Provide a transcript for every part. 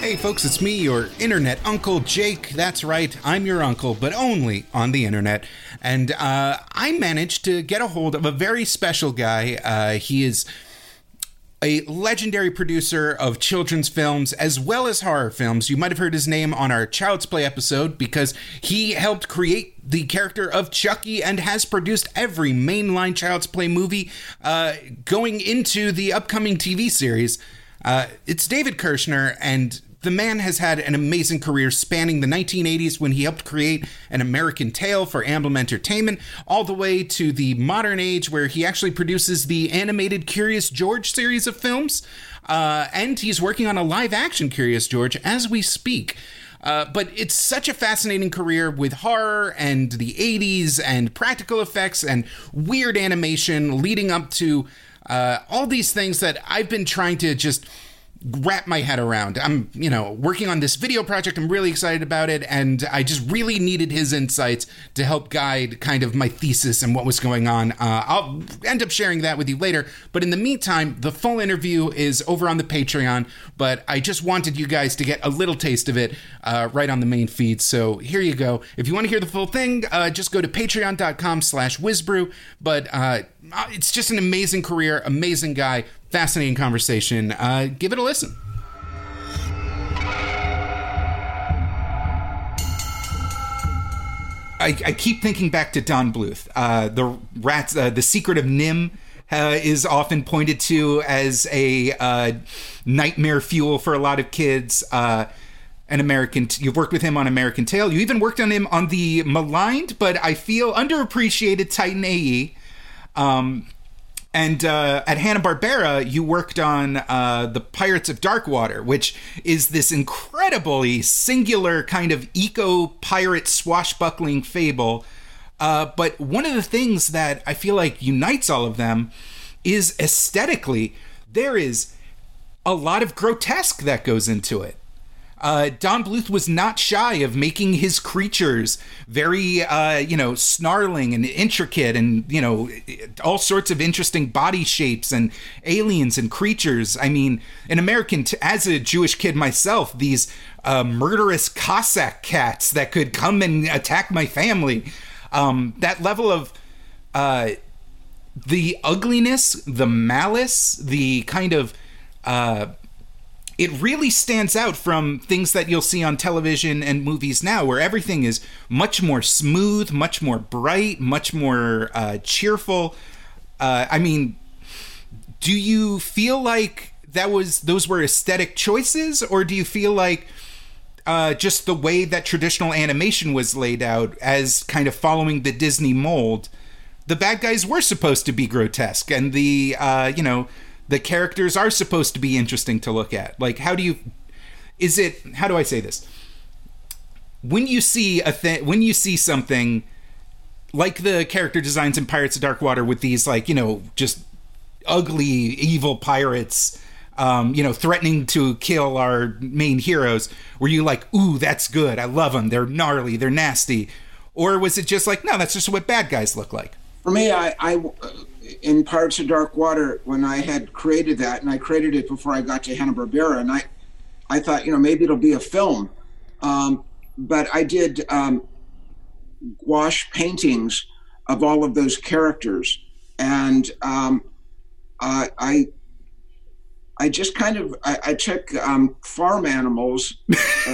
Hey folks, it's me, your internet uncle Jake. That's right, I'm your uncle, but only on the internet. And uh, I managed to get a hold of a very special guy. Uh, he is a legendary producer of children's films as well as horror films. You might have heard his name on our Child's Play episode because he helped create the character of Chucky and has produced every mainline Child's Play movie uh, going into the upcoming TV series. Uh, it's David Kirschner, and the man has had an amazing career spanning the 1980s when he helped create an American Tale for Amblin Entertainment, all the way to the modern age where he actually produces the animated Curious George series of films. Uh, and he's working on a live action Curious George as we speak. Uh, but it's such a fascinating career with horror and the 80s and practical effects and weird animation leading up to uh, all these things that I've been trying to just wrap my head around. I'm, you know, working on this video project. I'm really excited about it. And I just really needed his insights to help guide kind of my thesis and what was going on. Uh, I'll end up sharing that with you later. But in the meantime, the full interview is over on the Patreon. But I just wanted you guys to get a little taste of it uh, right on the main feed. So here you go. If you want to hear the full thing, uh, just go to patreon.com slash WizBru. But uh, it's just an amazing career, amazing guy fascinating conversation. Uh, give it a listen. I, I keep thinking back to Don Bluth. Uh, the rats, uh, the secret of NIMH. Uh, is often pointed to as a uh, nightmare fuel for a lot of kids. Uh, an American, t- you've worked with him on American Tail. You even worked on him on the maligned, but I feel underappreciated Titan AE. Um, and uh, at Hanna Barbera, you worked on uh, the Pirates of Darkwater, which is this incredibly singular kind of eco pirate swashbuckling fable. Uh, but one of the things that I feel like unites all of them is aesthetically, there is a lot of grotesque that goes into it uh, Don Bluth was not shy of making his creatures very, uh, you know, snarling and intricate and, you know, all sorts of interesting body shapes and aliens and creatures. I mean, an American, t- as a Jewish kid myself, these uh, murderous Cossack cats that could come and attack my family. Um, that level of uh, the ugliness, the malice, the kind of uh, it really stands out from things that you'll see on television and movies now, where everything is much more smooth, much more bright, much more uh, cheerful. Uh, I mean, do you feel like that was those were aesthetic choices, or do you feel like uh, just the way that traditional animation was laid out as kind of following the Disney mold? The bad guys were supposed to be grotesque, and the uh, you know the characters are supposed to be interesting to look at. Like, how do you? Is it? How do I say this? When you see a thing, when you see something like the character designs in Pirates of Dark Water with these, like you know, just ugly, evil pirates. Um, you know, threatening to kill our main heroes, were you like, ooh, that's good, I love them, they're gnarly, they're nasty? Or was it just like, no, that's just what bad guys look like? For me, I, I in Pirates of Dark Water, when I had created that, and I created it before I got to Hanna Barbera, and I, I thought, you know, maybe it'll be a film, um, but I did um, gouache paintings of all of those characters, and um, uh, I, I just kind of I, I took um, farm animals.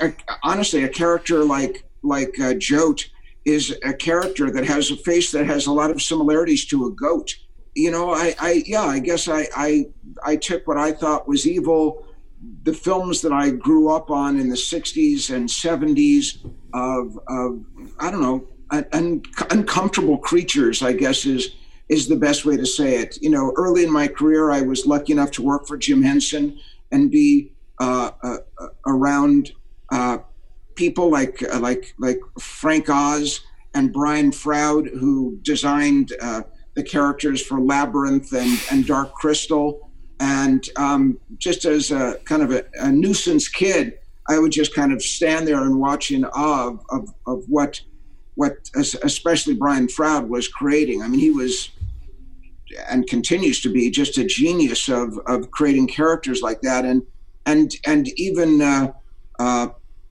uh, honestly, a character like like uh, Jote is a character that has a face that has a lot of similarities to a goat. You know, I, I yeah, I guess I, I I took what I thought was evil, the films that I grew up on in the '60s and '70s of of I don't know, un, uncomfortable creatures. I guess is is the best way to say it. You know, early in my career, I was lucky enough to work for Jim Henson and be uh, uh, around uh, people like uh, like like Frank Oz and Brian Froud, who designed uh, the characters for Labyrinth and, and Dark Crystal. And um, just as a kind of a, a, nuisance kid, I would just kind of stand there and watch in awe of, of, of what what especially Brian Froud was creating. I mean, he was and continues to be just a genius of, of creating characters like that. And and and even uh, uh,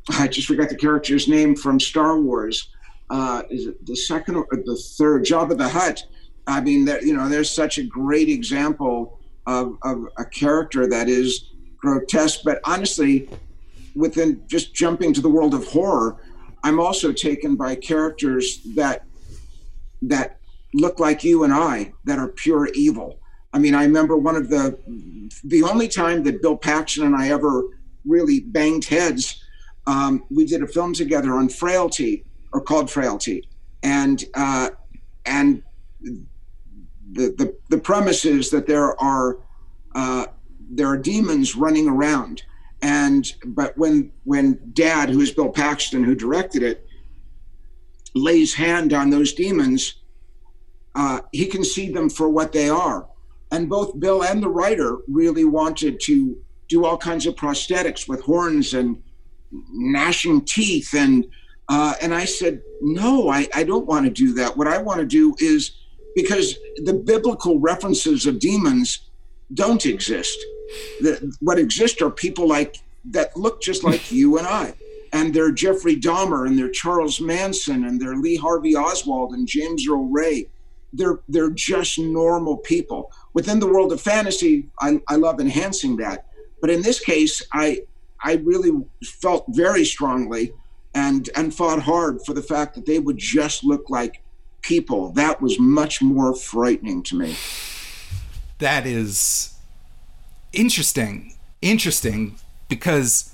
I just forgot the character's name from Star Wars. Uh, is it the second or the third? Jabba the Hutt. I mean, there, you know, there's such a great example of, of a character that is grotesque. But honestly, within just jumping to the world of horror, I'm also taken by characters that that look like you and I, that are pure evil. I mean, I remember one of the the only time that Bill Paxton and I ever really banged heads um, we did a film together on frailty or called frailty. And uh, and the, the the premise is that there are uh, there are demons running around. And but when when dad who is bill paxton who directed it lays hand on those demons uh, he can see them for what they are. And both bill and the writer really wanted to do all kinds of prosthetics with horns and gnashing teeth and uh, and I said, no, I, I don't want to do that. What I want to do is because the biblical references of demons don't exist. The, what exist are people like that look just like you and I. And they're Jeffrey Dahmer and they're Charles Manson and they're Lee Harvey Oswald and James Earl Ray. They're they're just normal people. Within the world of fantasy, I, I love enhancing that. But in this case, I I really felt very strongly and and fought hard for the fact that they would just look like people. That was much more frightening to me. That is interesting. Interesting because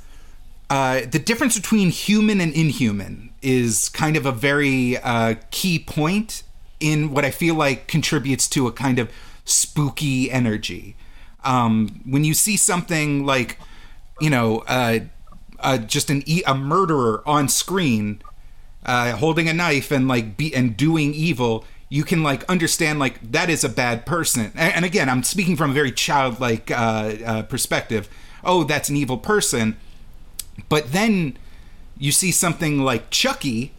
uh, the difference between human and inhuman is kind of a very uh, key point in what I feel like contributes to a kind of spooky energy. Um, when you see something like you know, uh, uh, just an e- a murderer on screen, uh, holding a knife and like be and doing evil, you can like understand like that is a bad person. And, and again, I'm speaking from a very childlike uh, uh, perspective. Oh, that's an evil person. But then you see something like Chucky,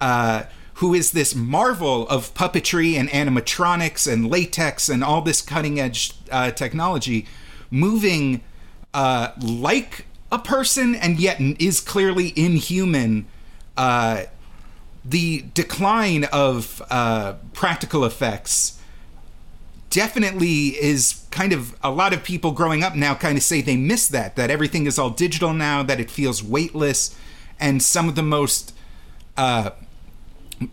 uh, who is this marvel of puppetry and animatronics and latex and all this cutting edge uh, technology, moving uh, like a person and yet is clearly inhuman. Uh, the decline of uh, practical effects definitely is kind of a lot of people growing up now kind of say they miss that that everything is all digital now that it feels weightless and some of the most uh,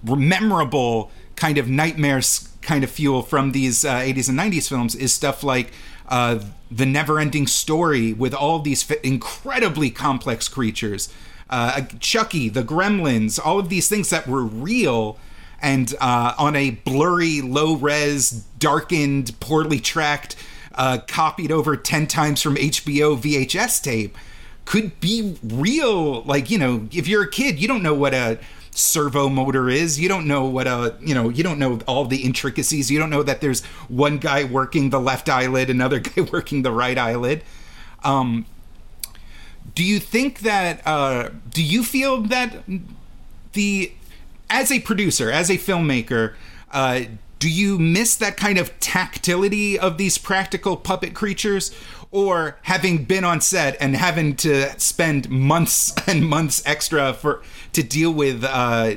memorable kind of nightmares kind of fuel from these uh, 80s and 90s films is stuff like uh, the never-ending story with all these incredibly complex creatures, uh, Chucky, the Gremlins, all of these things that were real and uh, on a blurry, low-res, darkened, poorly tracked, uh, copied over ten times from HBO VHS tape, could be real. Like you know, if you're a kid, you don't know what a servo motor is. You don't know what a, you know, you don't know all the intricacies. You don't know that there's one guy working the left eyelid, another guy working the right eyelid. Um, do you think that, uh, do you feel that the, as a producer, as a filmmaker, uh, do you miss that kind of tactility of these practical puppet creatures? Or having been on set and having to spend months and months extra for to deal with uh,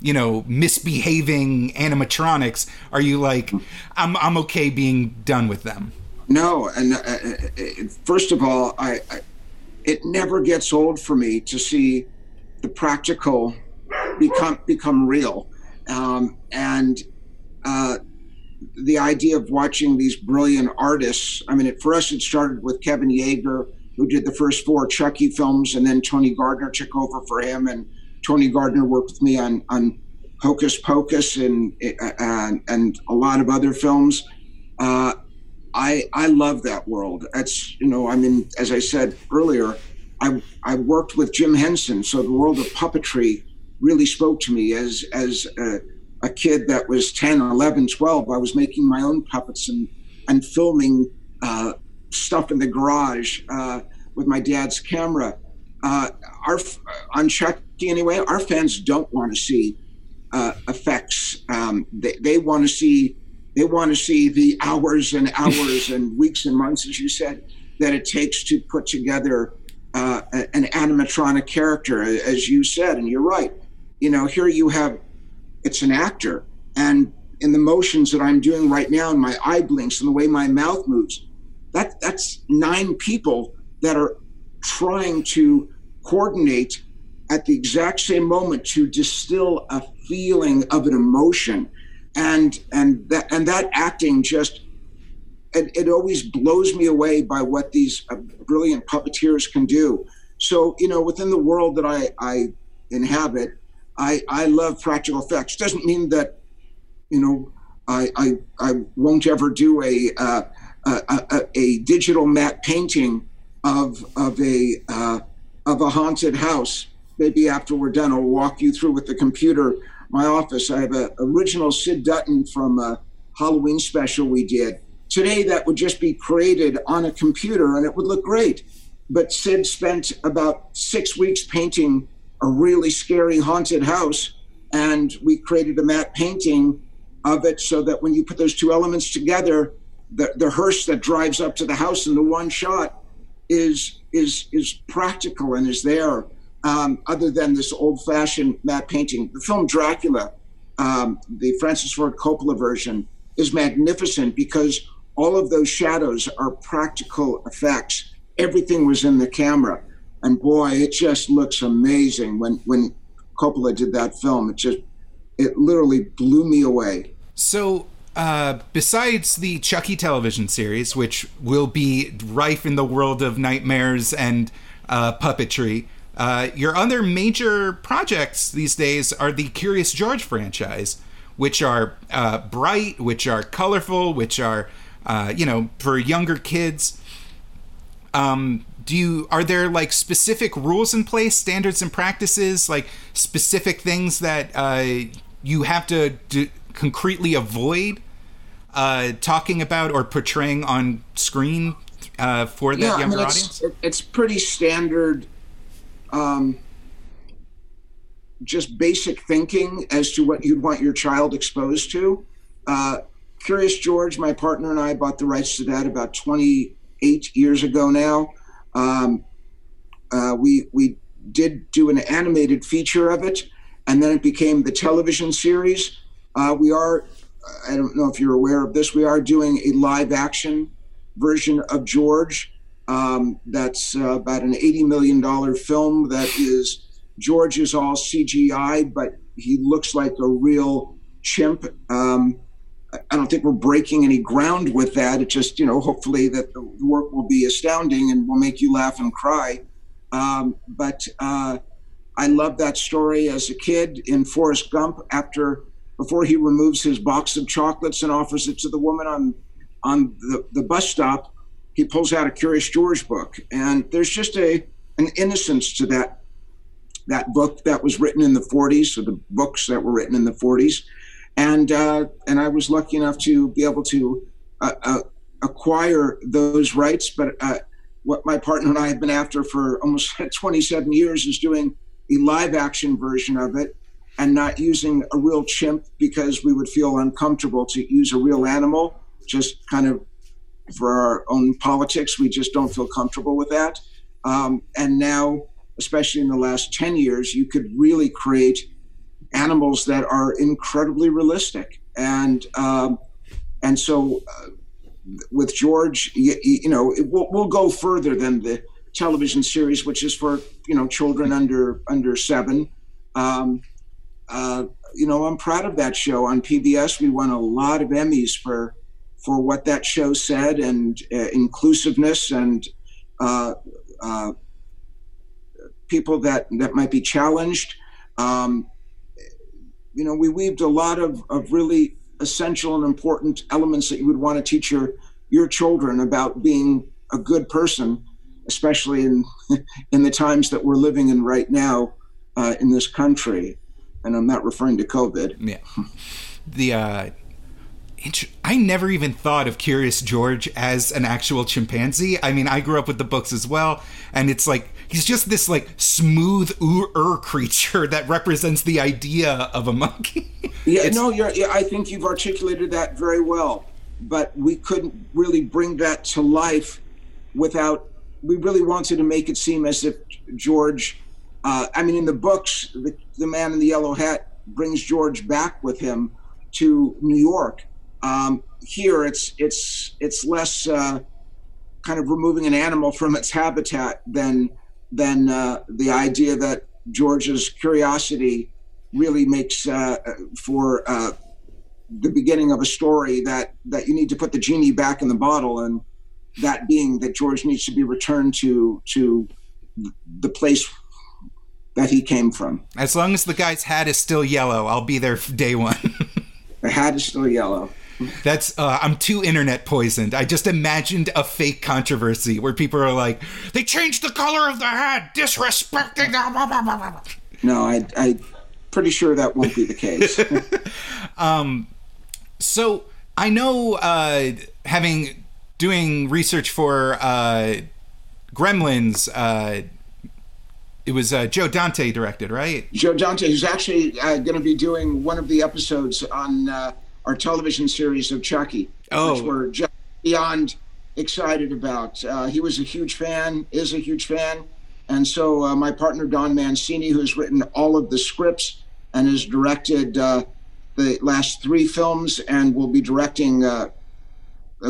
you know misbehaving animatronics are you like i'm i'm okay being done with them no and uh, uh first of all I, I, it never gets old for me to see the practical become become real um, and uh, the idea of watching these brilliant artists i mean it, for us it started with kevin Yagher, who did the first four chucky films and then tony gardner took over for him and Tony Gardner worked with me on on Hocus Pocus and and, and a lot of other films. Uh, I I love that world. That's you know I mean as I said earlier, I I worked with Jim Henson, so the world of puppetry really spoke to me as as a, a kid that was 10, 11, 12. I was making my own puppets and and filming uh, stuff in the garage uh, with my dad's camera. Uh, our on Chucky anyway, our fans don't want to see uh, effects. Um, they they want to see they want to see the hours and hours and weeks and months, as you said, that it takes to put together uh, an animatronic character, as you said, and you're right. You know, here you have it's an actor, and in the motions that I'm doing right now, and my eye blinks, and the way my mouth moves, that that's nine people that are trying to coordinate at the exact same moment to distill a feeling of an emotion. And and that and that acting just it, it always blows me away by what these uh, brilliant puppeteers can do. So you know within the world that i i inhabit i i love practical effects doesn't mean that you know i i, I won't ever do a uh, a, a, a, digital matte painting of of a uh, of a haunted house. Maybe after we're done, I'll walk you through with the computer my office. I have an original Syd Dutton from a Halloween special we did. Today, that would just be created on a computer and it would look great. But Syd spent about six weeks painting a really scary haunted house, and we created a matte painting of it so that when you put those two elements together, the, the hearse that drives up to the house in the one shot is is is practical and is there. Um, other than this old-fashioned matte painting, the film Dracula, um, the Francis Ford Coppola version, is magnificent because all of those shadows are practical effects. Everything was in the camera, and boy, it just looks amazing when when Coppola did that film. It just it literally blew me away. So uh, besides the Chucky television series, which will be rife in the world of nightmares and uh, puppetry, uh, your other major projects these days are the Curious George franchise, which are uh, bright, which are colorful, which are, uh, you know, for younger kids. Um, do you are there like specific rules in place, standards and practices, like specific things that uh, you have to concretely avoid uh, talking about or portraying on screen uh, for that yeah, younger I mean, it's, audience? It's pretty standard, um, just basic thinking as to what you'd want your child exposed to. Uh, Curious George, my partner and I bought the rights to that about 28 years ago now. Um, uh, we we did do an animated feature of it, and then it became the television series. Uh, we are I don't know if you're aware of this. We are doing a live action version of George. Um, that's uh, about an $80 million film that is George is all CGI, but he looks like a real chimp. Um, I don't think we're breaking any ground with that. It just, you know, hopefully that the work will be astounding and will make you laugh and cry. Um, but uh, I love that story as a kid in Forrest Gump after before he removes his box of chocolates and offers it to the woman on on the, the bus stop, he pulls out a Curious George book, and there's just a an innocence to that that book that was written in the 40s, or the books that were written in the 40s, and uh, and I was lucky enough to be able to uh, uh, acquire those rights. But uh, what my partner and I have been after for almost 27 years is doing a live action version of it and not using a real chimp because we would feel uncomfortable to use a real animal, just kind of for our own politics. We just don't feel comfortable with that. Um, and now, especially in the last 10 years, you could really create animals that are incredibly realistic. And, um, and so uh, with George, you, you know, it, we'll, we'll go further than the television series, which is for, you know, children under, under seven. Um, uh, you know, I'm proud of that show on PBS. We won a lot of Emmys for for what that show said and uh, inclusiveness and uh, uh, people that that might be challenged. Um, you know, we weaved a lot of, of really essential and important elements that you would want to teach your your children about being a good person, especially in in the times that we're living in right now uh, in this country and I'm not referring to COVID. Yeah. The uh I never even thought of Curious George as an actual chimpanzee. I mean, I grew up with the books as well, and it's like he's just this like smooth ur creature that represents the idea of a monkey. yeah, it's, no, you're, yeah, I think you've articulated that very well, but we couldn't really bring that to life without. We really wanted to make it seem as if George uh, I mean, in the books, the, the man in the yellow hat brings George back with him to New York. Um, here, it's it's it's less uh, kind of removing an animal from its habitat than than uh, the idea that George's curiosity really makes uh, for uh, the beginning of a story that that you need to put the genie back in the bottle, and that being that George needs to be returned to to the place that he came from. As long as the guy's hat is still yellow, I'll be there day one. the hat is still yellow. That's uh, I'm too internet poisoned. I just imagined a fake controversy where people are like, "They changed the color of the hat, disrespecting." no, I, I'm pretty sure that won't be the case. um, so I know, uh, having doing research for uh, Gremlins, uh, it was uh, Joe Dante directed, right? Joe Dante, who's actually uh, going to be doing one of the episodes on uh, our television series of Chucky, oh. which we're just beyond excited about. Uh, he was a huge fan, is a huge fan, and so uh, my partner Don Mancini, who's written all of the scripts and has directed uh, the last three films, and will be directing a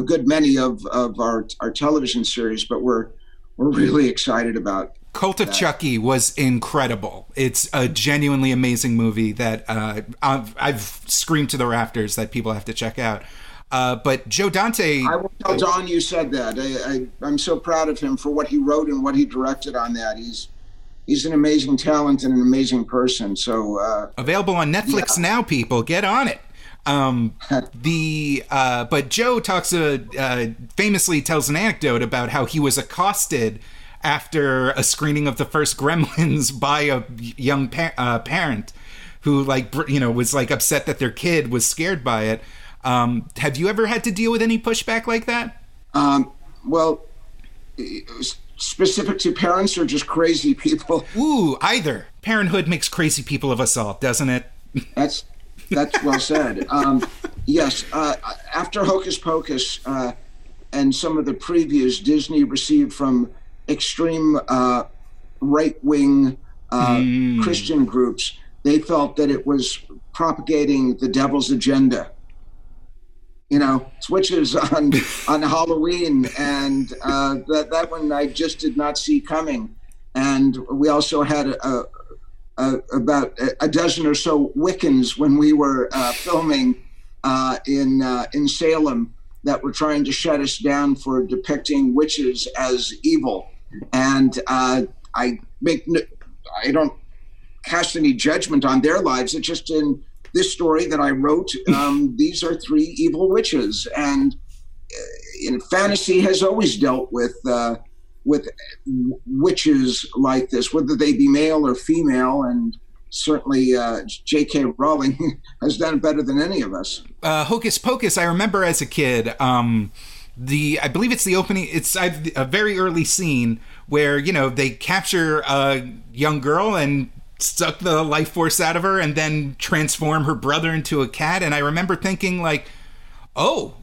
good many of, of our our television series. But we're we're really excited about Cult of Chucky was incredible. It's a genuinely amazing movie that uh, I've, I've, screamed to the rafters that people have to check out. Uh, but Joe Dante. I will tell Don you said that. I, am so proud of him for what he wrote and what he directed on that. He's he's an amazing talent and an amazing person. So uh, available on Netflix yeah. now, people get on it. Um, the uh, but Joe talks uh, uh, famously tells an anecdote about how he was accosted after a screening of the first Gremlins by a young pa- uh, parent who like you know was like upset that their kid was scared by it. Um, have you ever had to deal with any pushback like that? Um, well, specific to parents or just crazy people? Ooh, either. Parenthood makes crazy people of us all, doesn't it? That's that's well said. Um, yes, uh, after Hocus Pocus uh, and some of the previews Disney received from extreme uh, right wing uh, mm. Christian groups, they felt that it was propagating the devil's agenda. You know, switches on on Halloween, and uh, that that one I just did not see coming. And we also had a, a, about a dozen or so Wiccans when we were uh, filming uh, in uh, in Salem that were trying to shut us down for depicting witches as evil and uh, I make I don't cast any judgment on their lives. It's just in this story that I wrote. Um, these are three evil witches, and uh, in fantasy has always dealt with uh, with witches like this, whether they be male or female, and certainly uh, J.K. Rowling has done better than any of us. Uh, Hocus Pocus, I remember as a kid. Um, the I believe it's the opening. It's a very early scene where you know they capture a young girl and suck the life force out of her and then transform her brother into a cat. And I remember thinking, like, oh,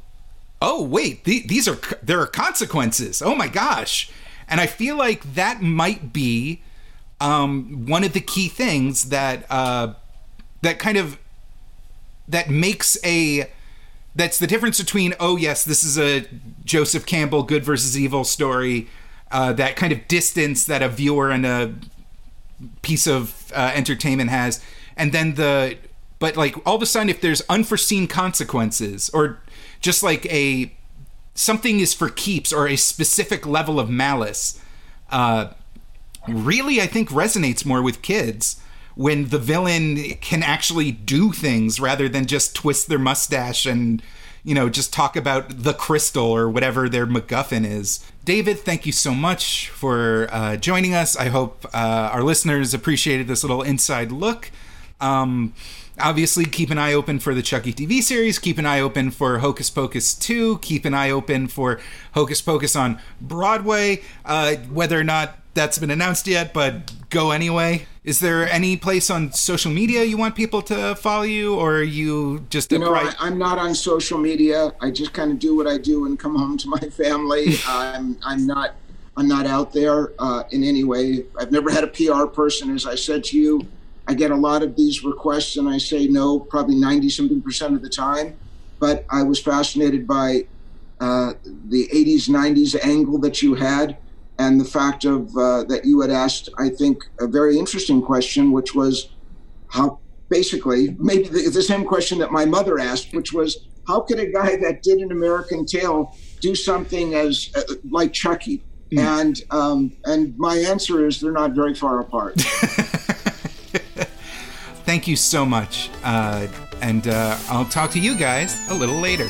oh, wait, th- these are, there are consequences. Oh my gosh. And I feel like that might be um, one of the key things that, uh, that kind of, that makes a, that's the difference between, oh, yes, this is a Joseph Campbell good versus evil story. Uh, that kind of distance that a viewer and a piece of uh, entertainment has and then the but like all of a sudden if there's unforeseen consequences or just like a something is for keeps or a specific level of malice uh really i think resonates more with kids when the villain can actually do things rather than just twist their mustache and you know, just talk about the crystal or whatever their MacGuffin is. David, thank you so much for uh, joining us. I hope uh, our listeners appreciated this little inside look. Um, obviously, keep an eye open for the Chucky TV series. Keep an eye open for Hocus Pocus 2. Keep an eye open for Hocus Pocus on Broadway. Uh, whether or not that's been announced yet, but go anyway. Is there any place on social media you want people to follow you, or are you just you know? I, am not on social media. I just kind of do what I do and come home to my family. I'm I'm not I'm not out there uh, in any way. I've never had a PR person, as I said to you. I get a lot of these requests, and I say no, probably ninety something percent of the time. But I was fascinated by uh, the '80s '90s angle that you had and the fact of uh, that you had asked, I think, a very interesting question, which was how basically maybe the, the, same question that my mother asked, which was how could a guy that did an American Tail do something as uh, like Chucky? Mm. And um, and my answer is they're not very far apart. Thank you so much, uh, and uh, I'll talk to you guys a little later.